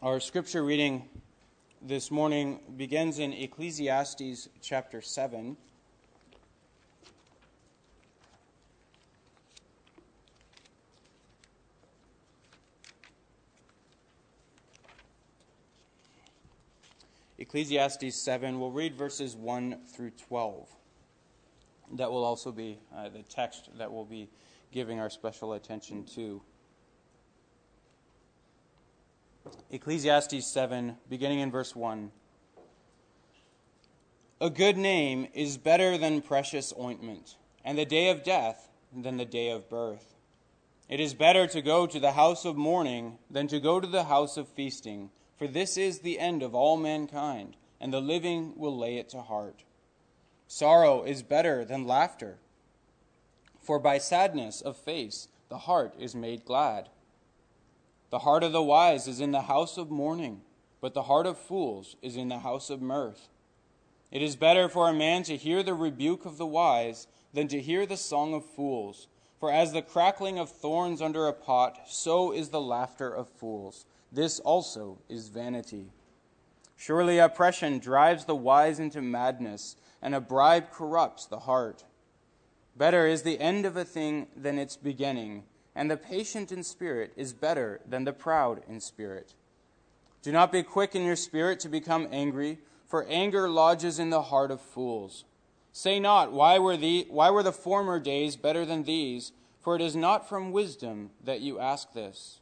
Our scripture reading this morning begins in Ecclesiastes chapter 7. Ecclesiastes 7, we'll read verses 1 through 12. That will also be uh, the text that we'll be giving our special attention to. Ecclesiastes 7, beginning in verse 1. A good name is better than precious ointment, and the day of death than the day of birth. It is better to go to the house of mourning than to go to the house of feasting, for this is the end of all mankind, and the living will lay it to heart. Sorrow is better than laughter, for by sadness of face the heart is made glad. The heart of the wise is in the house of mourning, but the heart of fools is in the house of mirth. It is better for a man to hear the rebuke of the wise than to hear the song of fools. For as the crackling of thorns under a pot, so is the laughter of fools. This also is vanity. Surely oppression drives the wise into madness, and a bribe corrupts the heart. Better is the end of a thing than its beginning and the patient in spirit is better than the proud in spirit. Do not be quick in your spirit to become angry, for anger lodges in the heart of fools. Say not, why were, the, why were the former days better than these? For it is not from wisdom that you ask this.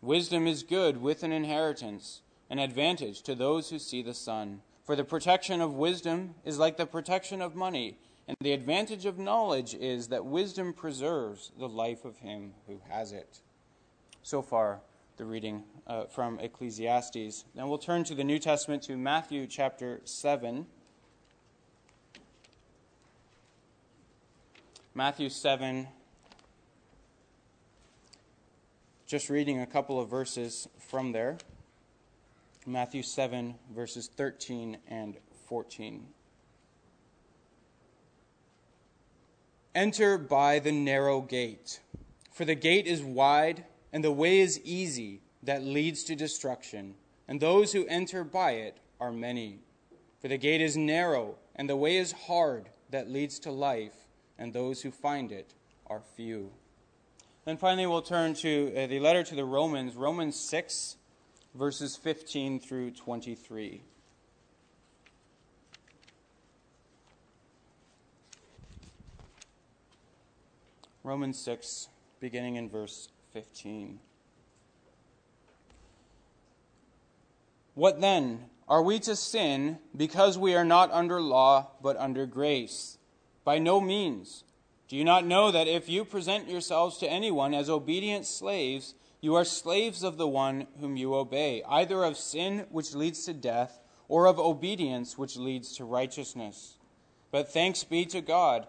Wisdom is good with an inheritance, an advantage to those who see the sun. For the protection of wisdom is like the protection of money and the advantage of knowledge is that wisdom preserves the life of him who has it. So far, the reading uh, from Ecclesiastes. Now we'll turn to the New Testament to Matthew chapter 7. Matthew 7. Just reading a couple of verses from there. Matthew 7, verses 13 and 14. Enter by the narrow gate, for the gate is wide and the way is easy that leads to destruction, and those who enter by it are many. For the gate is narrow and the way is hard that leads to life, and those who find it are few. Then finally, we'll turn to uh, the letter to the Romans, Romans 6, verses 15 through 23. Romans 6, beginning in verse 15. What then? Are we to sin because we are not under law but under grace? By no means. Do you not know that if you present yourselves to anyone as obedient slaves, you are slaves of the one whom you obey, either of sin which leads to death, or of obedience which leads to righteousness? But thanks be to God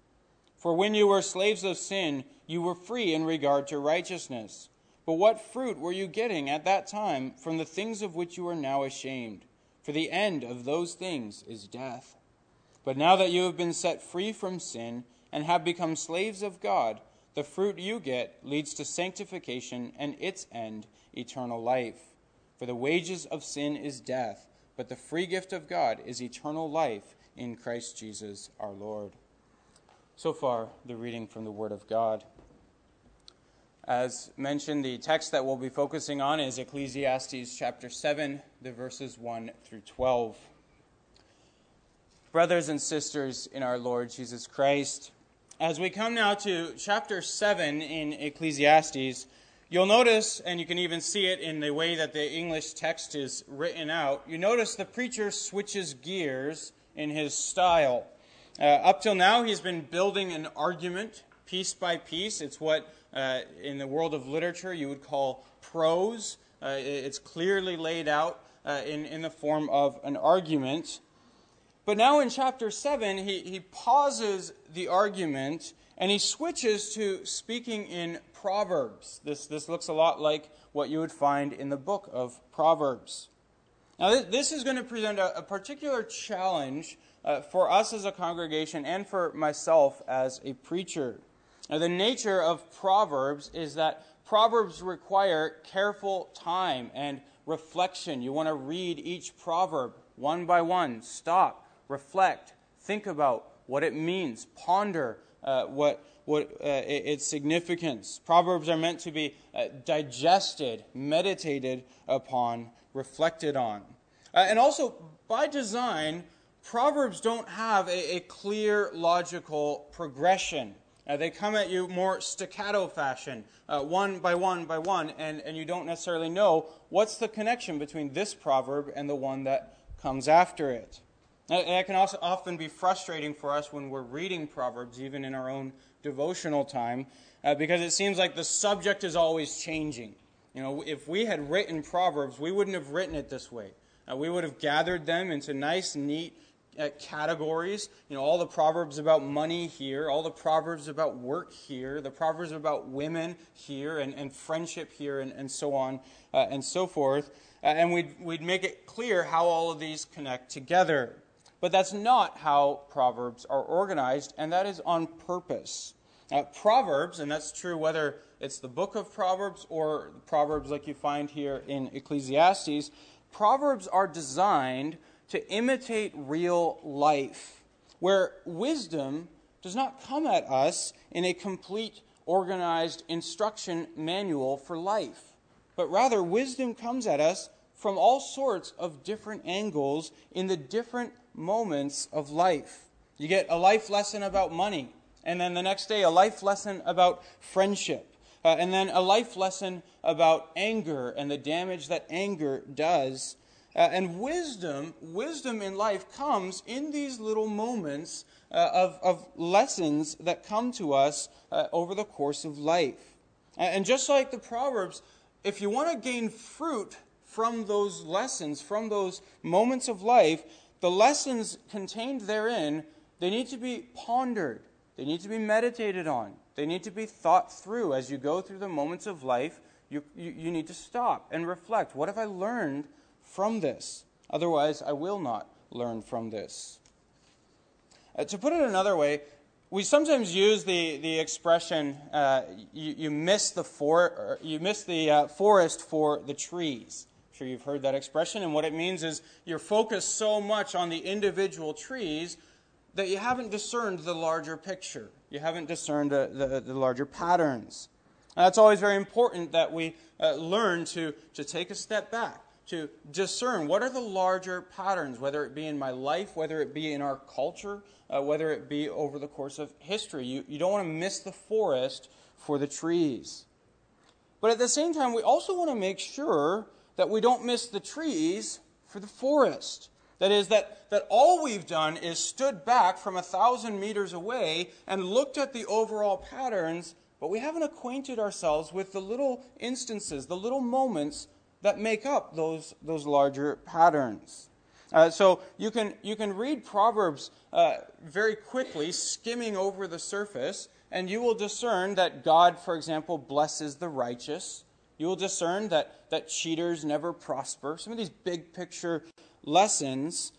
For when you were slaves of sin, you were free in regard to righteousness. But what fruit were you getting at that time from the things of which you are now ashamed? For the end of those things is death. But now that you have been set free from sin and have become slaves of God, the fruit you get leads to sanctification and its end, eternal life. For the wages of sin is death, but the free gift of God is eternal life in Christ Jesus our Lord. So far, the reading from the Word of God. As mentioned, the text that we'll be focusing on is Ecclesiastes chapter 7, the verses 1 through 12. Brothers and sisters in our Lord Jesus Christ, as we come now to chapter 7 in Ecclesiastes, you'll notice, and you can even see it in the way that the English text is written out, you notice the preacher switches gears in his style. Uh, up till now, he's been building an argument piece by piece. It's what, uh, in the world of literature, you would call prose. Uh, it's clearly laid out uh, in, in the form of an argument. But now in chapter 7, he, he pauses the argument and he switches to speaking in Proverbs. This, this looks a lot like what you would find in the book of Proverbs. Now, this, is going to present a particular challenge uh, for us as a congregation and for myself as a preacher. Now, the nature of Proverbs is that Proverbs require careful time and reflection. You want to read each proverb one by one, stop, reflect, think about what it means, ponder uh, what, what uh, its significance. Proverbs are meant to be uh, digested, meditated upon, reflected on. Uh, and also, by design, Proverbs don't have a, a clear logical progression. Uh, they come at you more staccato fashion, uh, one by one by one, and, and you don't necessarily know what's the connection between this proverb and the one that comes after it. And that can also often be frustrating for us when we're reading Proverbs, even in our own devotional time, uh, because it seems like the subject is always changing. You know, if we had written Proverbs, we wouldn't have written it this way. Uh, we would have gathered them into nice, neat uh, categories. You know, all the proverbs about money here, all the proverbs about work here, the proverbs about women here, and, and friendship here, and, and so on uh, and so forth. Uh, and we'd, we'd make it clear how all of these connect together. But that's not how proverbs are organized, and that is on purpose. Uh, proverbs, and that's true whether it's the book of Proverbs or Proverbs like you find here in Ecclesiastes, Proverbs are designed to imitate real life, where wisdom does not come at us in a complete, organized instruction manual for life, but rather wisdom comes at us from all sorts of different angles in the different moments of life. You get a life lesson about money, and then the next day, a life lesson about friendship, uh, and then a life lesson about anger and the damage that anger does. Uh, and wisdom, wisdom in life comes in these little moments uh, of, of lessons that come to us uh, over the course of life. And just like the Proverbs, if you want to gain fruit from those lessons, from those moments of life, the lessons contained therein, they need to be pondered. They need to be meditated on. They need to be thought through. As you go through the moments of life, you, you, you need to stop and reflect. What have I learned from this. Otherwise, I will not learn from this. Uh, to put it another way, we sometimes use the, the expression uh, you, you, miss the for, you miss the uh, forest for the trees. I'm sure you've heard that expression, and what it means is you're focused so much on the individual trees that you haven't discerned the larger picture. You haven't discerned the, the, the larger patterns. And that's always very important that we uh, learn to, to take a step back to discern what are the larger patterns, whether it be in my life, whether it be in our culture, uh, whether it be over the course of history. You, you don't want to miss the forest for the trees. But at the same time, we also want to make sure that we don't miss the trees for the forest. That is, that, that all we've done is stood back from a thousand meters away and looked at the overall patterns, but we haven't acquainted ourselves with the little instances, the little moments that make up those, those larger patterns. Uh, so you can, you can read Proverbs uh, very quickly, skimming over the surface, and you will discern that God, for example, blesses the righteous. You will discern that, that cheaters never prosper. Some of these big picture lessons,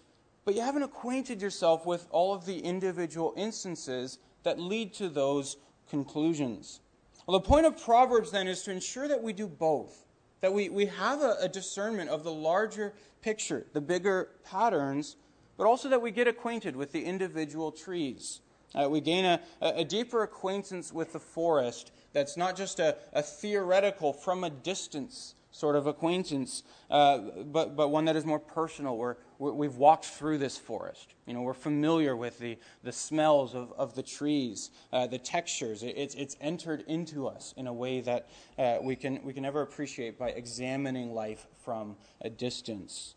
but you haven't acquainted yourself with all of the individual instances that lead to those conclusions. Well, the point of Proverbs then is to ensure that we do both that we, we have a, a discernment of the larger picture, the bigger patterns, but also that we get acquainted with the individual trees. Uh, we gain a, a, deeper acquaintance with the forest that's not just a, a theoretical, from a distance sort of acquaintance, uh, but, but one that is more personal, where we've walked through this forest. You know, we're familiar with the, the smells of, of the trees, uh, the textures. It, it's, it's entered into us in a way that uh, we, can, we can never appreciate by examining life from a distance.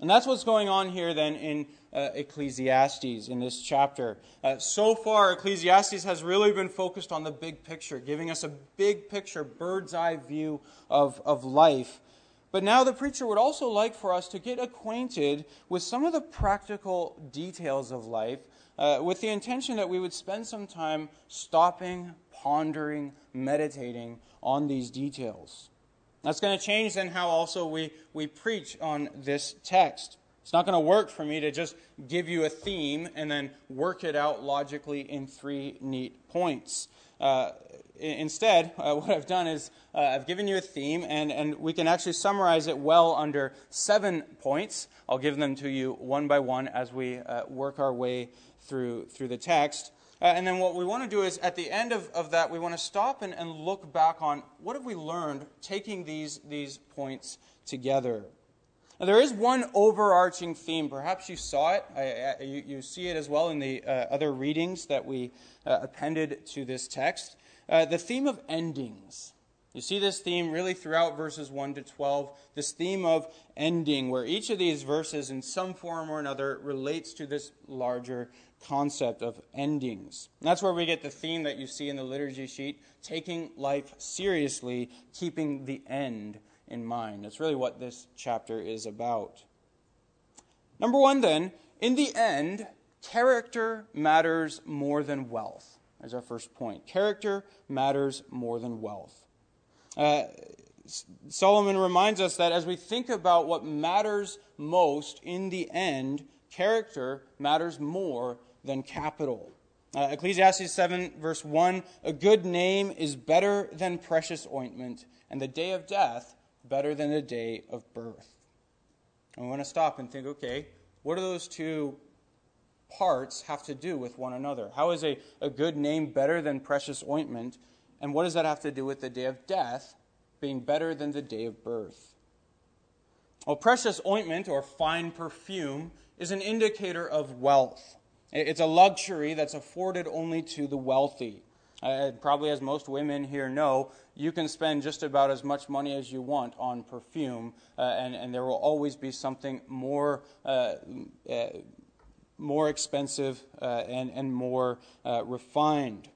And that's what's going on here then in uh, Ecclesiastes in this chapter. Uh, so far, Ecclesiastes has really been focused on the big picture, giving us a big picture, bird's eye view of, of life. But now the preacher would also like for us to get acquainted with some of the practical details of life uh, with the intention that we would spend some time stopping, pondering, meditating on these details. That's going to change then how also we, we preach on this text. It's not going to work for me to just give you a theme and then work it out logically in three neat points. Uh, instead, uh, what I've done is uh, I've given you a theme, and, and we can actually summarize it well under seven points. I'll give them to you one by one as we uh, work our way through, through the text. Uh, and then what we want to do is at the end of, of that, we want to stop and, and look back on what have we learned taking these, these points together. Now, there is one overarching theme. Perhaps you saw it. I, I, you, you, see it as well in the uh, other readings that we uh, appended to this text. Uh, the theme of endings. You see this theme really throughout verses 1 to 12, this theme of ending, where each of these verses, in some form or another, relates to this larger concept of endings. And that's where we get the theme that you see in the liturgy sheet taking life seriously, keeping the end in mind. That's really what this chapter is about. Number one, then, in the end, character matters more than wealth, as our first point. Character matters more than wealth. Uh, Solomon reminds us that as we think about what matters most in the end, character matters more than capital. Uh, Ecclesiastes 7, verse 1 A good name is better than precious ointment, and the day of death better than the day of birth. And we want to stop and think okay, what do those two parts have to do with one another? How is a, a good name better than precious ointment? And what does that have to do with the day of death being better than the day of birth? Well, precious ointment or fine perfume is an indicator of wealth. It's a luxury that's afforded only to the wealthy. Uh, probably, as most women here know, you can spend just about as much money as you want on perfume, uh, and, and, there will always be something more, uh, uh more expensive uh, and, and more uh, refined.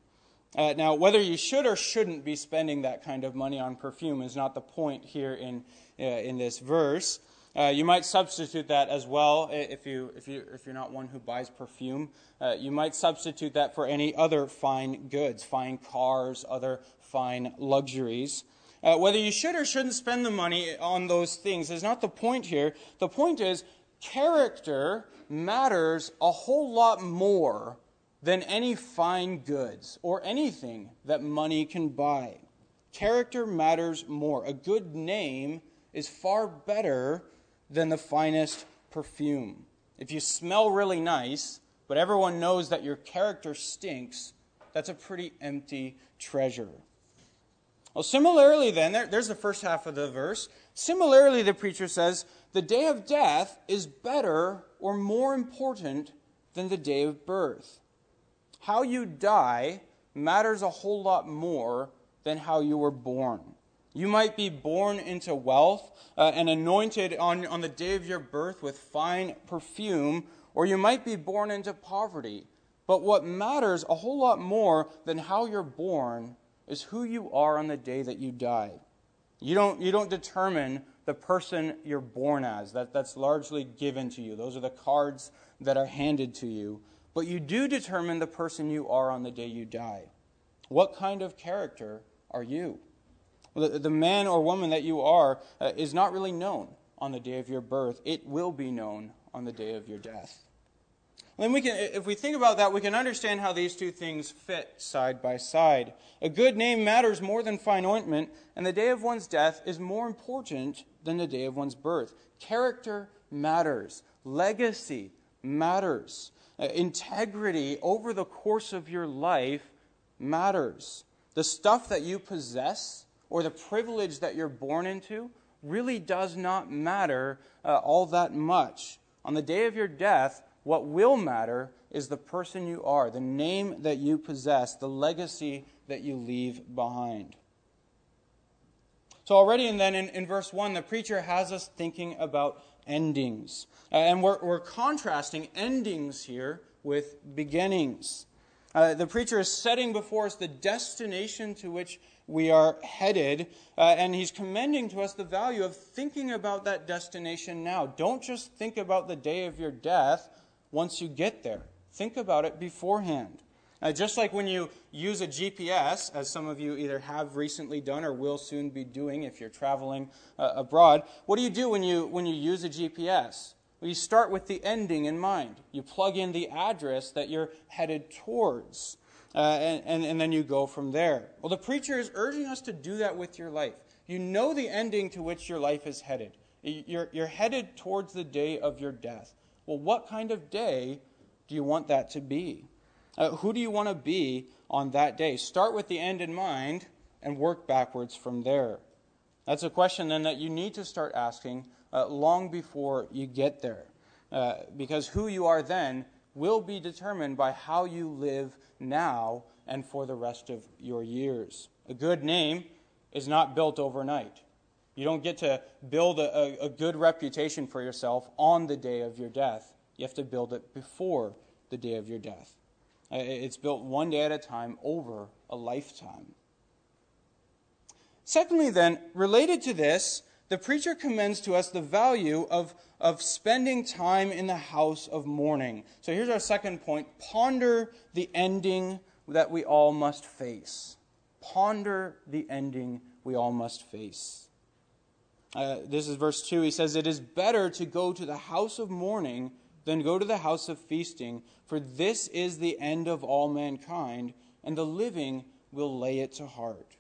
Now, whether you should or shouldn't be spending that kind of money on perfume is not the point here in, in this verse. Uh, you might substitute that as well if, you, if, you, if you're not one who buys perfume. Uh, you might substitute that for any other fine goods, fine cars, other fine luxuries. Uh, whether you should or shouldn't spend the money on those things is not the point here. The point is, character matters a whole lot more than any fine goods or anything that money can buy. Character matters more. A good name is far better than the finest perfume. If you smell really nice, but everyone knows that your character stinks, that's a pretty empty treasure. Well, similarly, then, there, there's the first half of the verse. Similarly, the preacher says, the day of death is better or more important than the day of birth. How you die matters a whole lot more than how you were born. You might be born into wealth uh, and anointed on, on the day of your birth with fine perfume, or you might be born into poverty. But what matters a whole lot more than how you're born is who you are on the day that you die. You don't, you don't determine the person you're born as. That, that's largely given to you. Those are the cards that are handed to you but you do determine the person you are on the day you die. What kind of character are you? The, man or woman that you are uh, is not really known on the day of your birth. It will be known on the day of your death. Then we can, if we think about that, we can understand how these two things fit side by side. A good name matters more than fine ointment, and the day of one's death is more important than the day of one's birth. Character matters. Legacy matters. Uh, integrity over the course of your life matters. The stuff that you possess or the privilege that you're born into really does not matter uh, all that much. On the day of your death, what will matter is the person you are, the name that you possess, the legacy that you leave behind. So, already and then in, in verse 1, the preacher has us thinking about endings. Uh, and we're, we're contrasting endings here with beginnings. Uh, the preacher is setting before us the destination to which we are headed. Uh, and he's commending to us the value of thinking about that destination now. Don't just think about the day of your death once you get there, think about it beforehand. Uh, just like when you use a GPS, as some of you either have recently done or will soon be doing if you're traveling uh, abroad, what do you do when you, when you use a GPS? Well, you start with the ending in mind. You plug in the address that you're headed towards, uh, and, and, and then you go from there. Well, the preacher is urging us to do that with your life. You know the ending to which your life is headed. You're, you're headed towards the day of your death. Well, what kind of day do you want that to be? Uh, who do you want to be on that day? Start with the end in mind and work backwards from there. That's a question then that you need to start asking uh, long before you get there. Uh, because who you are then will be determined by how you live now and for the rest of your years. A good name is not built overnight. You don't get to build a, a, good reputation for yourself on the day of your death. You have to build it before the day of your death. It's built one day at a time over a lifetime. Secondly, then, related to this, the preacher commends to us the value of, of spending time in the house of mourning. So here's our second point ponder the ending that we all must face. Ponder the ending we all must face. Uh, this is verse 2. He says, It is better to go to the house of mourning than go to the house of feasting, for this is the end of all mankind, and the living will lay it to heart.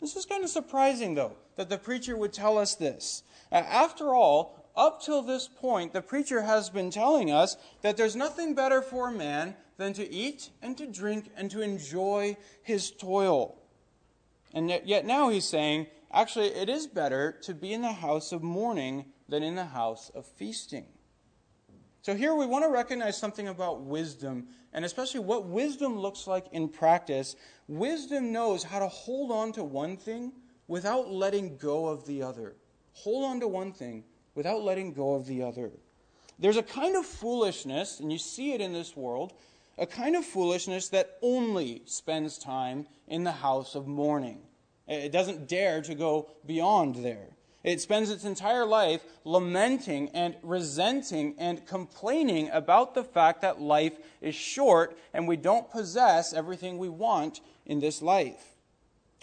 This is kind of surprising, though, that the preacher would tell us this. After all, up till this point, the preacher has been telling us that there's nothing better for a man than to eat and to drink and to enjoy his toil. And yet now he's saying, actually, it is better to be in the house of mourning than in the house of feasting. So here we want to recognize something about wisdom, and especially what wisdom looks like in practice. Wisdom knows how to hold on to one thing without letting go of the other. Hold on to one thing without letting go of the other. There's a kind of foolishness, and you see it in this world, a kind of foolishness that only spends time in the house of mourning. It doesn't dare to go beyond there. It spends its entire life lamenting and resenting and complaining about the fact that life is short and we don't possess everything we want in this life.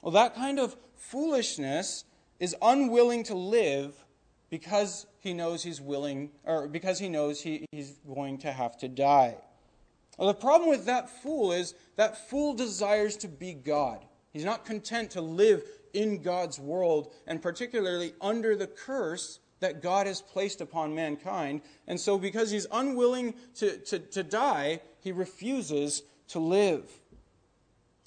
Well, that kind of foolishness is unwilling to live because he knows he's willing, or because he knows he, he's going to have to die. Well, the problem with that fool is that fool desires to be God. He's not content to live in God's world, and particularly under the curse that God has placed upon mankind. And so, because he's unwilling to, to, to die, he refuses to live.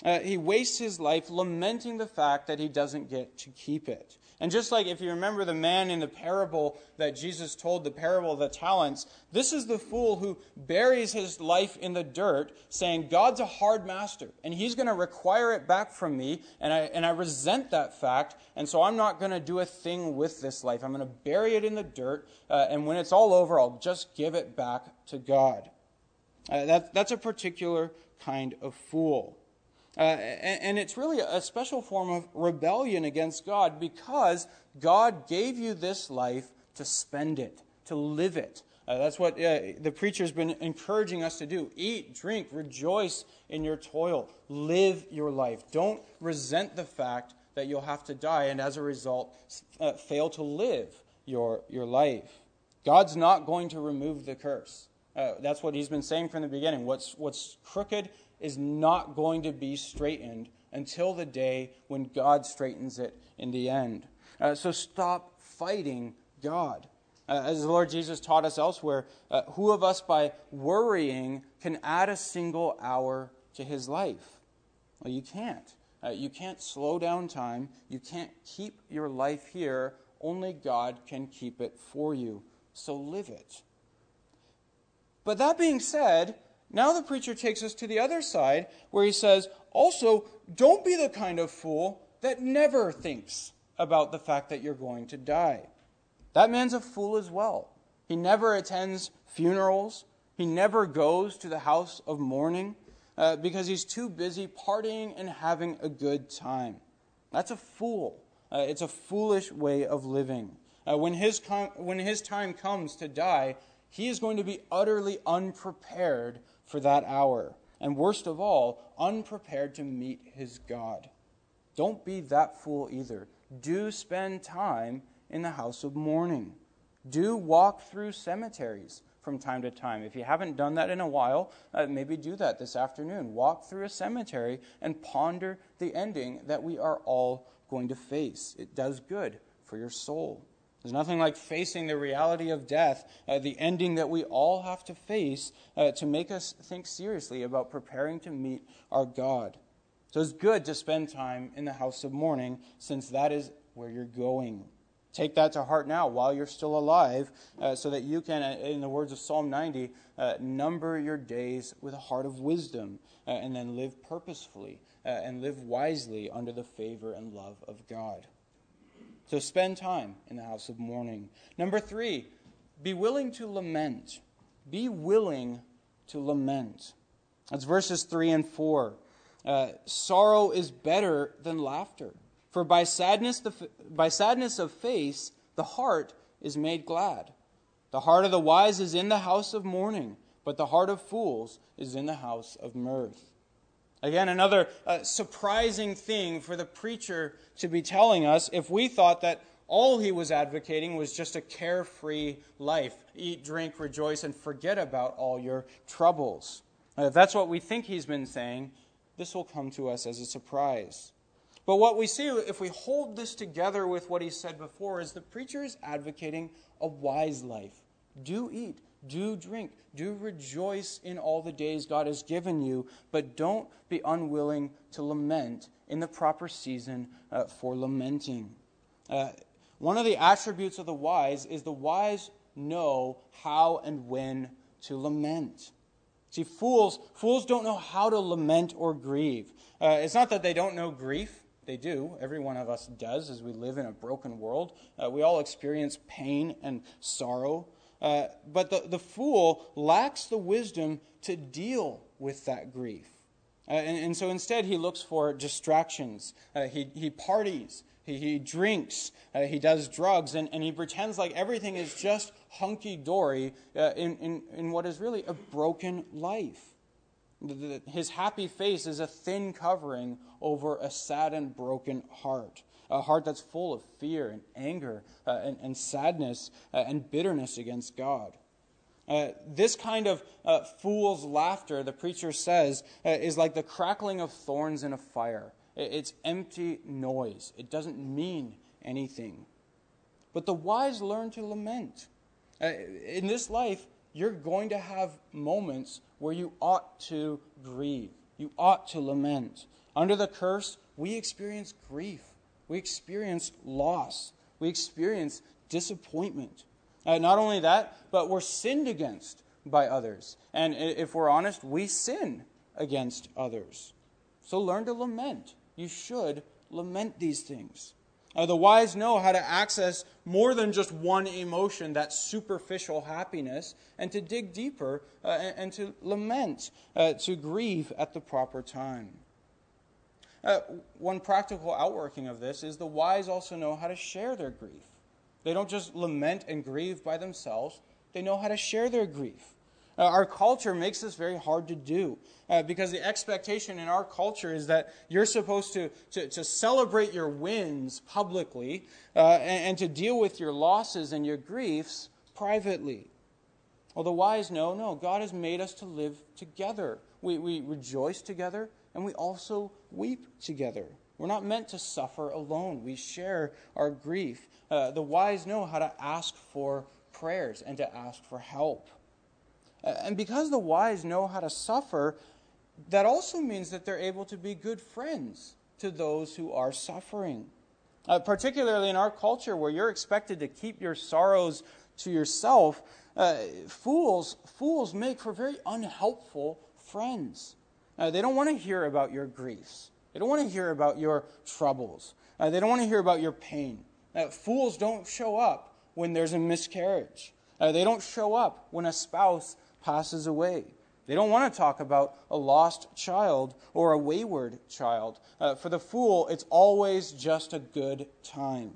Uh, he wastes his life lamenting the fact that he doesn't get to keep it. And just like if you remember the man in the parable that Jesus told, the parable of the talents, this is the fool who buries his life in the dirt, saying, God's a hard master, and he's going to require it back from me, and I, and I resent that fact, and so I'm not going to do a thing with this life. I'm going to bury it in the dirt, uh, and when it's all over, I'll just give it back to God. Uh, that, that's a particular kind of fool. Uh, and, and it's really a special form of rebellion against God because God gave you this life to spend it, to live it. Uh, that's what uh, the preacher's been encouraging us to do. Eat, drink, rejoice in your toil. Live your life. Don't resent the fact that you'll have to die and as a result uh, fail to live your, your life. God's not going to remove the curse. Uh, that's what he's been saying from the beginning. What's, what's crooked is not going to be straightened until the day when God straightens it in the end. Uh, so stop fighting God. Uh, as the Lord Jesus taught us elsewhere, uh, who of us by worrying can add a single hour to his life? Well, you can't. Uh, you can't slow down time. You can't keep your life here. Only God can keep it for you. So live it. But that being said, now the preacher takes us to the other side where he says, also, don't be the kind of fool that never thinks about the fact that you're going to die. That man's a fool as well. He never attends funerals, he never goes to the house of mourning. uh, because he's too busy partying and having a good time. That's a fool. Uh, it's a foolish way of living. Uh, when, his com- when his time comes to die, he is going to be utterly unprepared for that hour. And worst of all, unprepared to meet his God. Don't be that fool either. Do spend time in the house of mourning. Do walk through cemeteries from time to time. If you haven't done that in a while, uh, maybe do that this afternoon. Walk through a cemetery and ponder the ending that we are all going to face. It does good for your soul. There's nothing like facing the reality of death, uh, the ending that we all have to face, uh, to make us think seriously about preparing to meet our God. So it's good to spend time in the house of mourning, since that is where you're going. Take that to heart now while you're still alive, uh, so that you can, uh, in the words of Psalm 90, uh, number your days with a heart of wisdom, uh, and then live purposefully and live wisely under the favor and love of God. So spend time in the house of mourning. Number three, be willing to lament. Be willing to lament. That's verses 3 and 4. Uh, sorrow is better than laughter. For by sadness, the, by sadness of face, the heart is made glad. The heart of the wise is in the house of mourning, but the heart of fools is in the house of mirth. Again, another uh, surprising thing for the preacher to be telling us if we thought that all he was advocating was just a carefree life eat, drink, rejoice, and forget about all your troubles. if that's what we think he's been saying, this will come to us as a surprise. But what we see, if we hold this together with what he said before, is the preacher is advocating a wise life. Do eat, do drink, do rejoice in all the days God has given you, but don't be unwilling to lament in the proper season uh, for lamenting. Uh, one of the attributes of the wise is the wise know how and when to lament. See, fools, fools don't know how to lament or grieve. Uh, it's not that they don't know grief. They do. Every one of us does as we live in a broken world. Uh, we all experience pain and sorrow. Uh, but the, the fool lacks the wisdom to deal with that grief. Uh, and, and, so instead, he looks for distractions. Uh, he, he parties, he, he drinks, uh, he does drugs, and, and he pretends like everything is just hunky dory uh, in, in, in what is really a broken life. His happy face is a thin covering over a sad and broken heart, a heart that's full of fear and anger uh, and, and, sadness uh, and bitterness against God. Uh, this kind of uh, fool's laughter, the preacher says, uh, is like the crackling of thorns in a fire. It's empty noise, it doesn't mean anything. But the wise learn to lament. Uh, in this life, you're going to have moments where you ought to grieve. You ought to lament. Under the curse, we experience grief. We experience loss. We experience disappointment. Uh, not only that, but we're sinned against by others. And if we're honest, we sin against others. So learn to lament. You should lament these things. Uh, the wise know how to access more than just one emotion, that superficial happiness, and to dig deeper uh, and, and, to lament, uh, to grieve at the proper time. Uh, one practical outworking of this is the wise also know how to share their grief. They don't just lament and grieve by themselves, they know how to share their grief. Uh, our culture makes this very hard to do uh, because the expectation in our culture is that you're supposed to, to, to celebrate your wins publicly uh, and, and, to deal with your losses and your griefs privately. Well, the wise know no, God has made us to live together. We, we rejoice together and we also weep together. We're not meant to suffer alone. We share our grief. Uh, the wise know how to ask for prayers and to ask for help. And because the wise know how to suffer, that also means that they're able to be good friends to those who are suffering. Uh, particularly in our culture where you're expected to keep your sorrows to yourself, uh, fools, fools make for very unhelpful friends. Uh, they don't want to hear about your griefs. They don't want to hear about your troubles. Uh, they don't want to hear about your pain. Uh, fools don't show up when there's a miscarriage. Uh, they don't show up when a spouse passes away. They don't want to talk about a lost child or a wayward child. Uh, for the fool, it's always just a good time.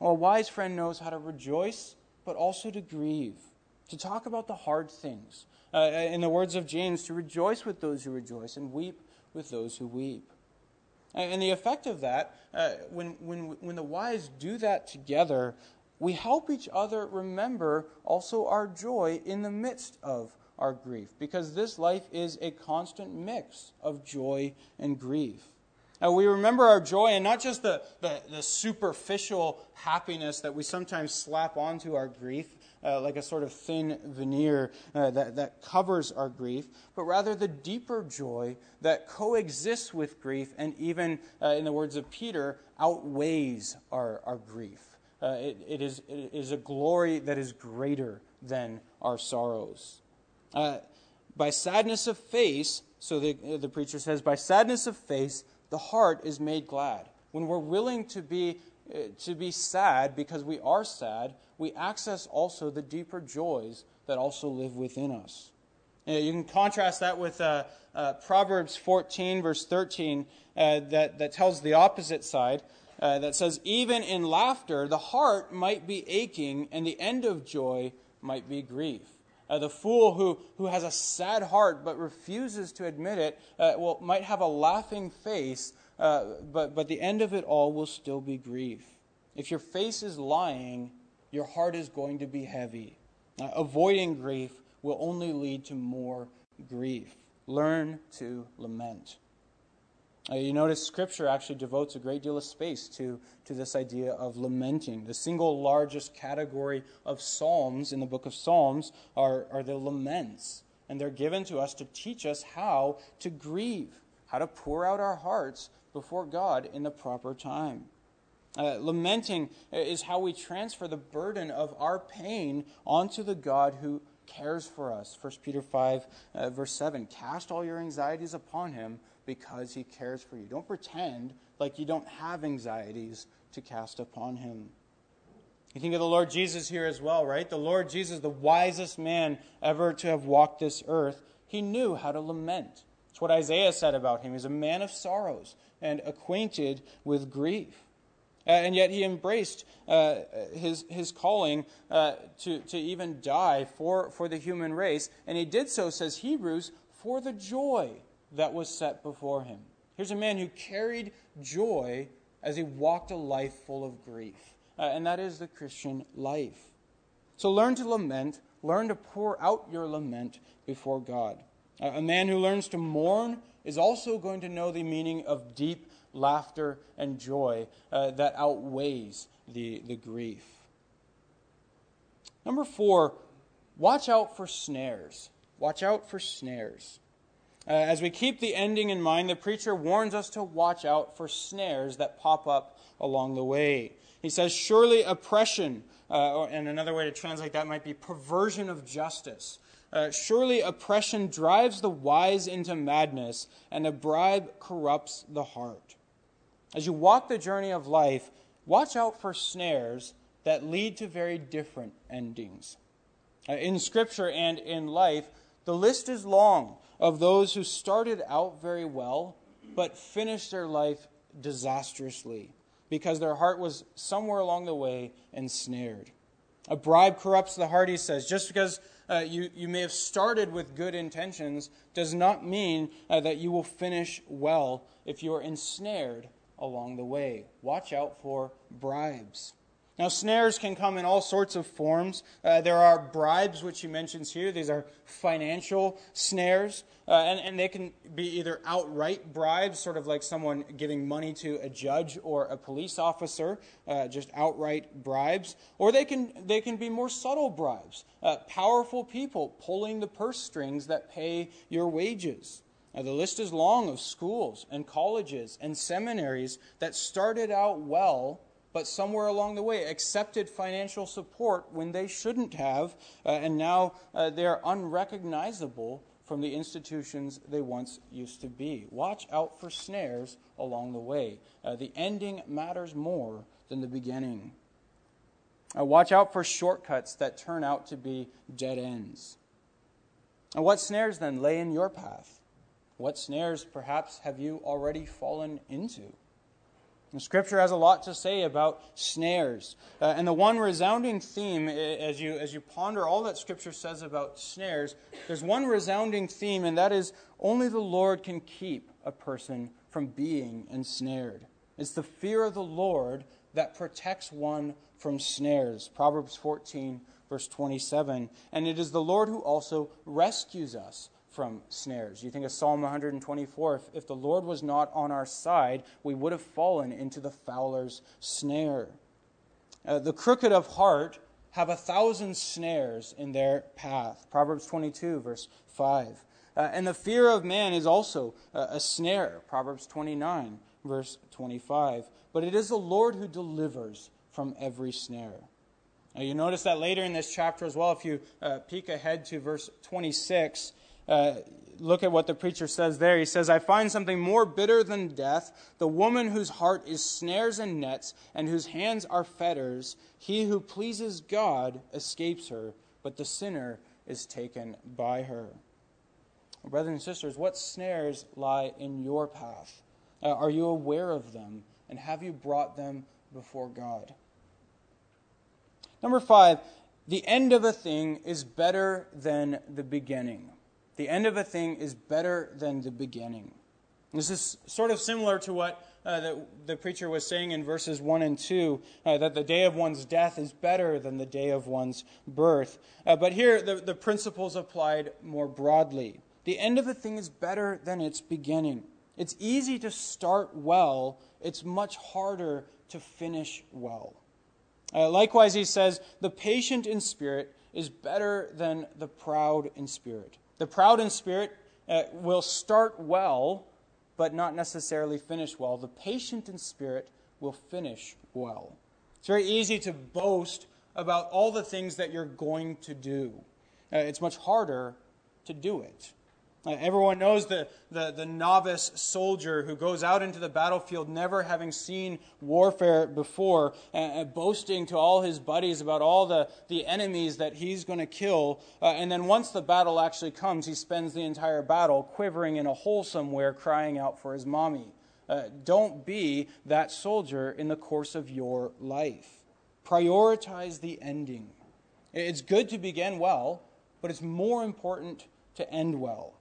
Well, a wise friend knows how to rejoice, but also to grieve, to talk about the hard things. Uh, in the words of James, to rejoice with those who rejoice and weep with those who weep. And the effect of that, uh, when, when, when the wise do that together, we help each other remember also our joy in the midst of our grief, because this life is a constant mix of joy and grief. And we remember our joy and not just the, the, the superficial happiness that we sometimes slap onto our grief, uh, like a sort of thin veneer uh, that, that covers our grief, but rather the deeper joy that coexists with grief and even, uh, in the words of Peter, outweighs our, our grief. Uh, it, it, is, it is a glory that is greater than our sorrows. Uh, by sadness of face, so the, the preacher says, by sadness of face, the heart is made glad. When we're willing to be, uh, to be sad because we are sad, we access also the deeper joys that also live within us. You can contrast that with uh, uh, Proverbs 14, verse 13, uh, that, that tells the opposite side. Uh, that says, Even in laughter, the heart might be aching, and the end of joy might be grief. Uh, the fool who, who has a sad heart but refuses to admit it uh, well, might have a laughing face, but, but the end of it all will still be grief. If your face is lying, your heart is going to be heavy. Avoiding grief will only lead to more grief. Learn to lament. Uh, you notice Scripture actually devotes a great deal of space to, to this idea of lamenting. The single largest category of Psalms in the book of Psalms are, are the laments. And they're given to us to teach us how to grieve, how to pour out our hearts before God in the proper time. Uh, lamenting is how we transfer the burden of our pain onto the God who cares for us. 1 Peter 5, uh, verse 7 Cast all your anxieties upon him because he cares for you. Don't pretend like you don't have anxieties to cast upon him. You think of the Lord Jesus here as well, right? The Lord Jesus, the wisest man ever to have walked this earth, he knew how to lament. It's what Isaiah said about him. He's a man of sorrows and acquainted with grief. Uh, and yet he embraced uh, his, his calling uh, to, to even die for, for the human race. And he did so, says Hebrews, for the joy that was set before him. Here's a man who carried joy as he walked a life full of grief. Uh, and that is the Christian life. So learn to lament, learn to pour out your lament before God. Uh, a man who learns to mourn is also going to know the meaning of deep laughter and joy uh, that outweighs the, the grief. Number four, watch out for snares. Watch out for snares. Uh, as we keep the ending in mind, the preacher warns us to watch out for snares that pop up along the way. He says, Surely oppression, uh, and another way to translate that might be perversion of justice. Uh, surely oppression drives the wise into madness, and a bribe corrupts the heart. As you walk the journey of life, watch out for snares that lead to very different endings. Uh, in Scripture and in life, the list is long of those who started out very well, but finished their life disastrously because their heart was somewhere along the way ensnared. A bribe corrupts the heart, he says. Just because uh, you, you may have started with good intentions does not mean uh, that you will finish well if you are ensnared along the way. Watch out for bribes. Now, snares can come in all sorts of forms. Uh, there are bribes, which he mentions here. These are financial snares. Uh, and, and they can be either outright bribes, sort of like someone giving money to a judge or a police officer, uh, just outright bribes. Or they can, they can be more subtle bribes, uh, powerful people pulling the purse strings that pay your wages. Now, the list is long of schools and colleges and seminaries that started out well but somewhere along the way accepted financial support when they shouldn't have, uh, and now uh, they're unrecognizable from the institutions they once used to be. Watch out for snares along the way. Uh, the ending matters more than the beginning. Uh, watch out for shortcuts that turn out to be dead ends. And what snares then lay in your path? What snares perhaps have you already fallen into? The scripture has a lot to say about snares. Uh, and the one resounding theme, as you, as you ponder all that scripture says about snares, there's one resounding theme, and that is only the Lord can keep a person from being ensnared. It's the fear of the Lord that protects one from snares. Proverbs 14, verse 27. And it is the Lord who also rescues us from snares. You think of Psalm 124 if, if the Lord was not on our side, we would have fallen into the fowler's snare. Uh, the crooked of heart have a thousand snares in their path. Proverbs 22, verse 5. Uh, and the fear of man is also uh, a snare. Proverbs 29, verse 25. But it is the Lord who delivers from every snare. Now, you notice that later in this chapter as well, if you uh, peek ahead to verse 26, uh, look at what the preacher says there. He says, I find something more bitter than death the woman whose heart is snares and nets, and whose hands are fetters. He who pleases God escapes her, but the sinner is taken by her. Brothers and sisters, what snares lie in your path? Uh, are you aware of them? And have you brought them before God? Number five, the end of a thing is better than the beginning. The end of a thing is better than the beginning. This is sort of similar to what uh, the, the, preacher was saying in verses 1 and 2 uh, that the day of one's death is better than the day of one's birth. Uh, but here, the, the principles applied more broadly. The end of a thing is better than its beginning. It's easy to start well, it's much harder to finish well. Uh, likewise, he says, the patient in spirit is better than the proud in spirit. The proud in spirit uh, will start well, but not necessarily finish well. The patient in spirit will finish well. It's very easy to boast about all the things that you're going to do. Uh, it's much harder to do it. Uh, everyone knows the, the, the, novice soldier who goes out into the battlefield never having seen warfare before, uh, boasting to all his buddies about all the, the enemies that he's going to kill. Uh, and then once the battle actually comes, he spends the entire battle quivering in a hole somewhere, crying out for his mommy. Uh, don't be that soldier in the course of your life. Prioritize the ending. It's good to begin well, but it's more important to end well.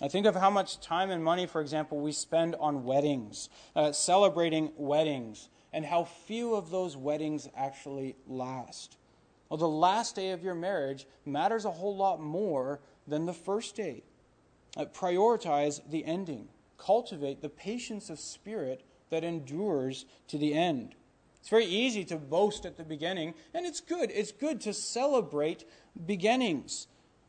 I think of how much time and money, for example, we spend on weddings, uh, celebrating weddings, and how few of those weddings actually last. Well, the last day of your marriage matters a whole lot more than the first day. Uh, prioritize the ending, cultivate the patience of spirit that endures to the end. It's very easy to boast at the beginning, and it's good. It's good to celebrate beginnings.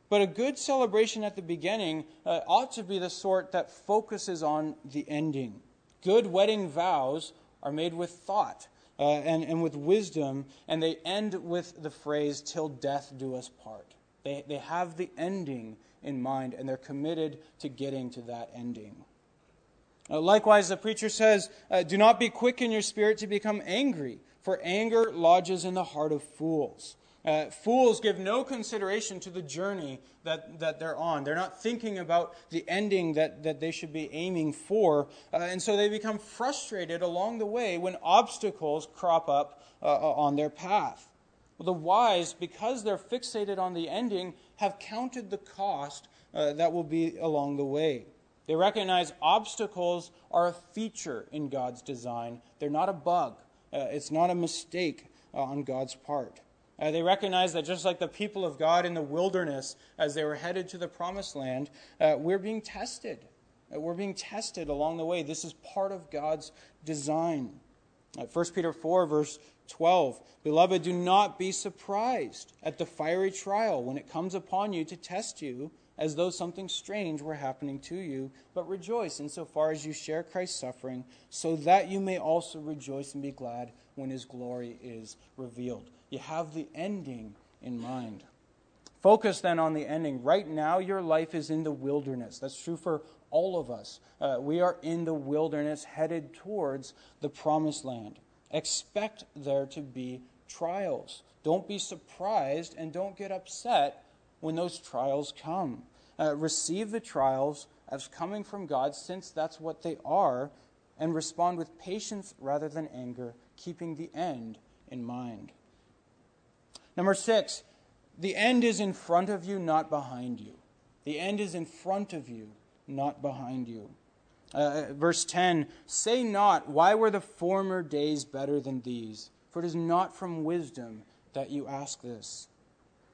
But a good celebration at the beginning uh, ought to be the sort that focuses on the ending. Good wedding vows are made with thought uh, and, and with wisdom, and they end with the phrase, till death do us part. They, they have the ending in mind, and they're committed to getting to that ending. Uh, likewise, the preacher says, uh, Do not be quick in your spirit to become angry, for anger lodges in the heart of fools. Uh, fools give no consideration to the journey that, that they're on. They're not thinking about the ending that, that they should be aiming for. Uh, and so they become frustrated along the way when obstacles crop up uh, uh, on their path. Well, the wise, because they're fixated on the ending, have counted the cost uh, that will be along the way. They recognize obstacles are a feature in God's design, they're not a bug, uh, it's not a mistake on God's part. Uh, they recognized that just like the people of God in the wilderness, as they were headed to the promised land, uh, we're being tested. Uh, we're being tested along the way. This is part of God's design. 1 uh, Peter 4, verse 12 Beloved, do not be surprised at the fiery trial when it comes upon you to test you, as though something strange were happening to you, but rejoice insofar as you share Christ's suffering, so that you may also rejoice and be glad when his glory is revealed. You have the ending in mind. Focus then on the ending. Right now, your life is in the wilderness. That's true for all of us. Uh, we are in the wilderness headed towards the promised land. Expect there to be trials. Don't be surprised and don't get upset when those trials come. Uh, receive the trials as coming from God, since that's what they are, and respond with patience rather than anger, keeping the end in mind. Number six, the end is in front of you, not behind you. The end is in front of you, not behind you. Uh, verse 10 Say not, Why were the former days better than these? For it is not from wisdom that you ask this.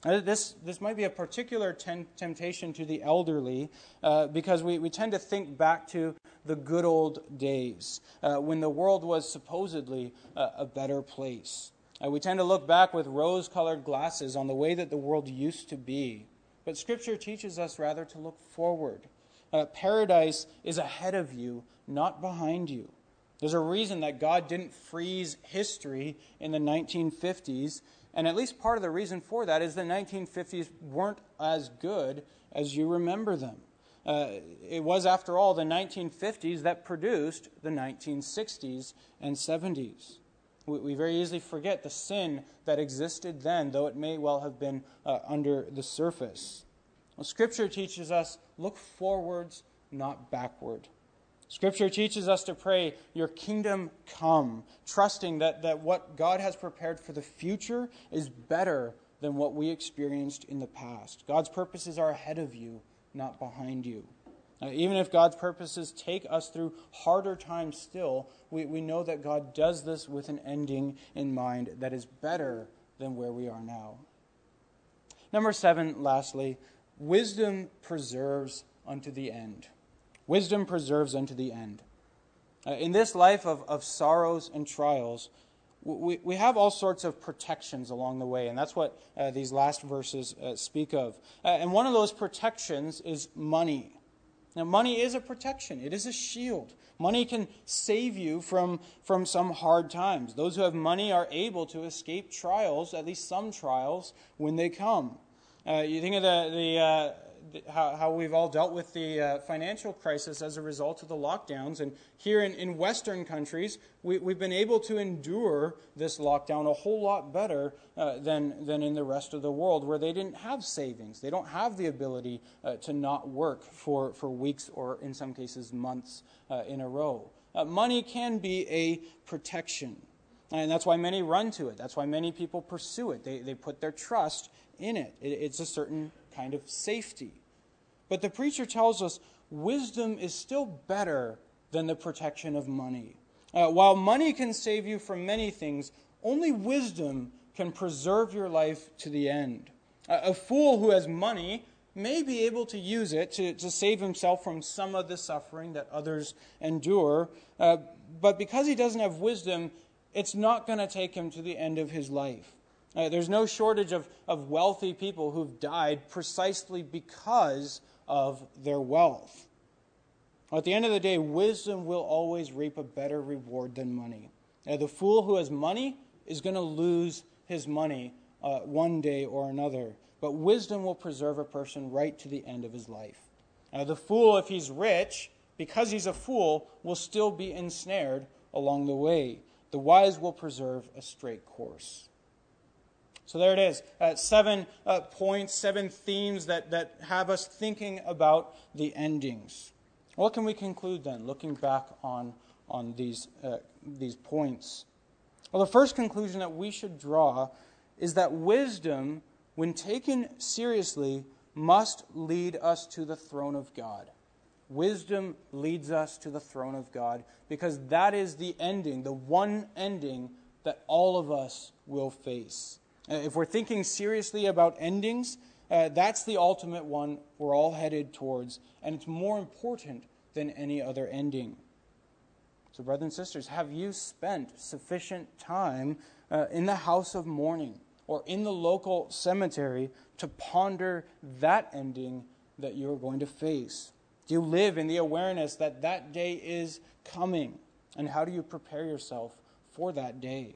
Uh, this, this might be a particular ten- temptation to the elderly uh, because we, we tend to think back to the good old days uh, when the world was supposedly a better place. Uh, we tend to look back with rose colored glasses on the way that the world used to be. But Scripture teaches us rather to look forward. Uh, paradise is ahead of you, not behind you. There's a reason that God didn't freeze history in the 1950s, and at least part of the reason for that is the 1950s weren't as good as you remember them. Uh, it was, after all, the 1950s that produced the 1960s and 70s. We, we very easily forget the sin that existed then, though it may well have been uh, under the surface. Well, Scripture teaches us look forwards, not backward. Scripture teaches us to pray, Your kingdom come, trusting that, that what God has prepared for the future is better than what we experienced in the past. God's purposes are ahead of you, not behind you. Even if God's purposes take us through harder times still, we, we know that God does this with an ending in mind that is better than where we are now. Number seven, lastly, wisdom preserves unto the end. Wisdom preserves unto the end. Uh, in this life of, of sorrows and trials, we, we have all sorts of protections along the way, and that's what uh, these last verses uh, speak of. Uh, and one of those protections is money. Now, money is a protection, it is a shield. Money can save you from, from some hard times. Those who have money are able to escape trials, at least some trials, when they come. Uh, you think of the, the, uh, how, how we've all dealt with the uh, financial crisis as a result of the lockdowns. And here in, in Western countries, we, we've been able to endure this lockdown a whole lot better uh, than, than in the rest of the world, where they didn't have savings. They don't have the ability uh, to not work for, for weeks or, in some cases, months uh, in a row. Uh, money can be a protection. And that's why many run to it. That's why many people pursue it. They, they put their trust in it. it it's a certain kind of safety. But the preacher tells us wisdom is still better than the protection of money. Uh, while money can save you from many things, only wisdom can preserve your life to the end. Uh, a fool who has money may be able to use it to, to save himself from some of the suffering that others endure, uh, but because he doesn't have wisdom, it's not going to take him to the end of his life. Uh, there's no shortage of, of wealthy people who've died precisely because of their wealth. At the end of the day, wisdom will always reap a better reward than money. Now, the fool who has money is going to lose his money uh, one day or another, but wisdom will preserve a person right to the end of his life. Now, the fool, if he's rich, because he's a fool, will still be ensnared along the way. The wise will preserve a straight course. So there it is. Uh, seven uh, points, seven themes that, that have us thinking about the endings. What can we conclude then, looking back on, on these, uh, these points? Well, the first conclusion that we should draw is that wisdom, when taken seriously, must lead us to the throne of God. Wisdom leads us to the throne of God because that is the ending, the one ending that all of us will face. Uh, if we're thinking seriously about endings, uh, that's the ultimate one we're all headed towards, and it's more important than any other ending. So, brothers and sisters, have you spent sufficient time uh, in the house of mourning or in the local cemetery to ponder that ending that you're going to face? Do you live in the awareness that that day is coming? And how do you prepare yourself for that day?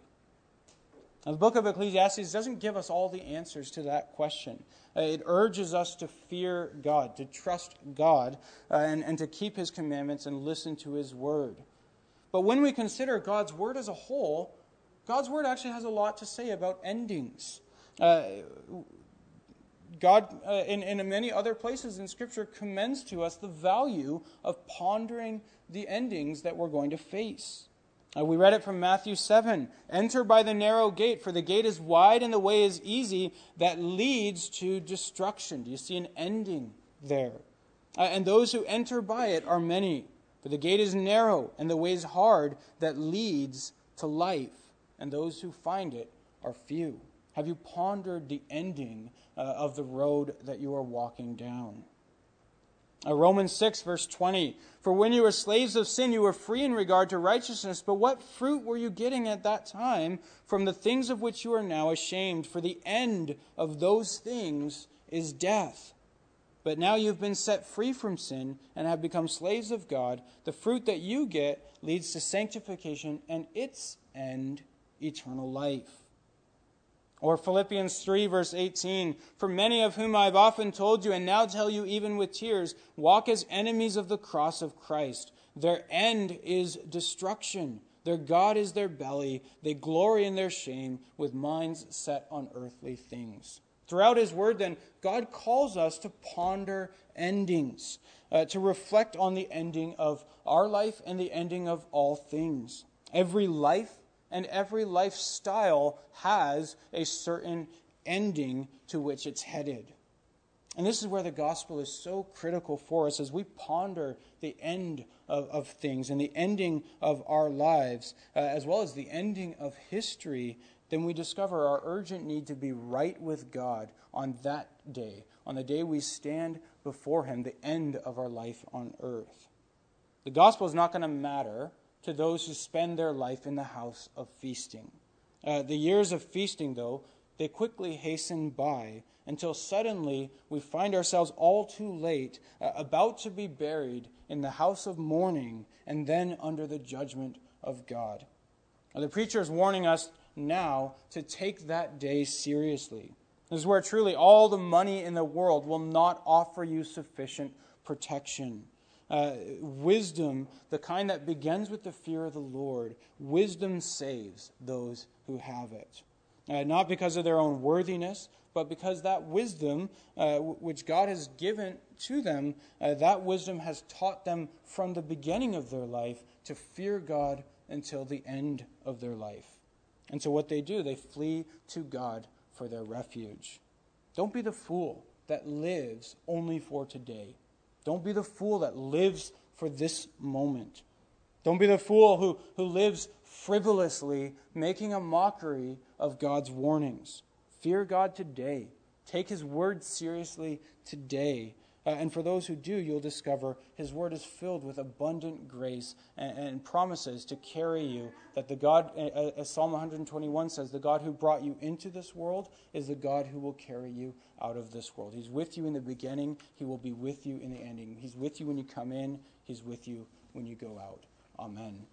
The book of Ecclesiastes doesn't give us all the answers to that question. Uh, it urges us to fear God, to trust God, uh, and, and to keep His commandments and listen to His word. But when we consider God's word as a whole, God's word actually has a lot to say about endings. Uh, God, uh, in, in many other places in Scripture, commends to us the value of pondering the endings that we're going to face. Uh, we read it from Matthew 7 Enter by the narrow gate, for the gate is wide and the way is easy that leads to destruction. Do you see an ending there? Uh, and those who enter by it are many. For the gate is narrow and the way is hard that leads to life, and those who find it are few. Have you pondered the ending uh, of the road that you are walking down? Uh, Romans 6, verse 20. For when you were slaves of sin, you were free in regard to righteousness. But what fruit were you getting at that time from the things of which you are now ashamed? For the end of those things is death. But now you've been set free from sin and have become slaves of God. The fruit that you get leads to sanctification and its end, eternal life. Or Philippians 3, verse 18 For many of whom I have often told you, and now tell you even with tears, walk as enemies of the cross of Christ. Their end is destruction. Their God is their belly. They glory in their shame, with minds set on earthly things. Throughout His Word, then, God calls us to ponder endings, uh, to reflect on the ending of our life and the ending of all things. Every life and every lifestyle has a certain ending to which it's headed. And this is where the gospel is so critical for us as we ponder the end of, of things and the ending of our lives, uh, as well as the ending of history then we discover our urgent need to be right with God on that day, on the day we stand before Him, the end of our life on earth. The gospel is not going to matter to those who spend their life in the house of feasting. Uh, the years of feasting, though, they quickly hasten by until suddenly we find ourselves all too late, uh, about to be buried in the house of mourning and then under the judgment of God. Now, the preacher is warning us now to take that day seriously. This is where truly all the money in the world will not offer you sufficient protection. Uh, wisdom, the kind that begins with the fear of the Lord, wisdom saves those who have it. Uh, not because of their own worthiness, but because that wisdom uh, which God has given to them, uh, that wisdom has taught them from the beginning of their life to fear God until the end of their life. And so, what they do, they flee to God for their refuge. Don't be the fool that lives only for today. Don't be the fool that lives for this moment. Don't be the fool who, who lives frivolously, making a mockery of God's warnings. Fear God today. Take his word seriously today. Uh, and for those who do, you'll discover His Word is filled with abundant grace and, and promises to carry you. That the God, as Psalm 121 says, the God who brought you into this world is the God who will carry you out of this world. He's with you in the beginning, He will be with you in the ending. He's with you when you come in, He's with you when you go out. Amen.